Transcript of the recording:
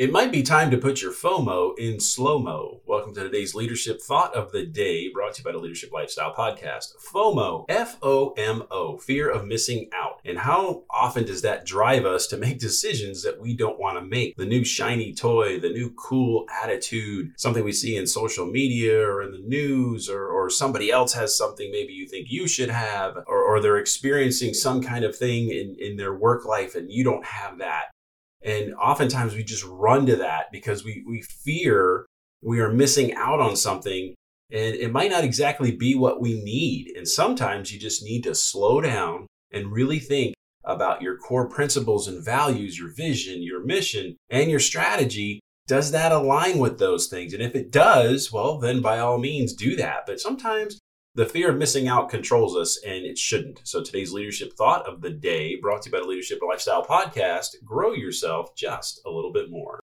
It might be time to put your FOMO in slow mo. Welcome to today's leadership thought of the day, brought to you by the Leadership Lifestyle Podcast. FOMO, F O M O, fear of missing out. And how often does that drive us to make decisions that we don't want to make? The new shiny toy, the new cool attitude, something we see in social media or in the news, or, or somebody else has something maybe you think you should have, or, or they're experiencing some kind of thing in, in their work life and you don't have that and oftentimes we just run to that because we, we fear we are missing out on something and it might not exactly be what we need. And sometimes you just need to slow down and really think about your core principles and values, your vision, your mission, and your strategy. Does that align with those things? And if it does, well, then by all means do that. But sometimes the fear of missing out controls us, and it shouldn't. So, today's leadership thought of the day, brought to you by the Leadership Lifestyle Podcast grow yourself just a little bit more.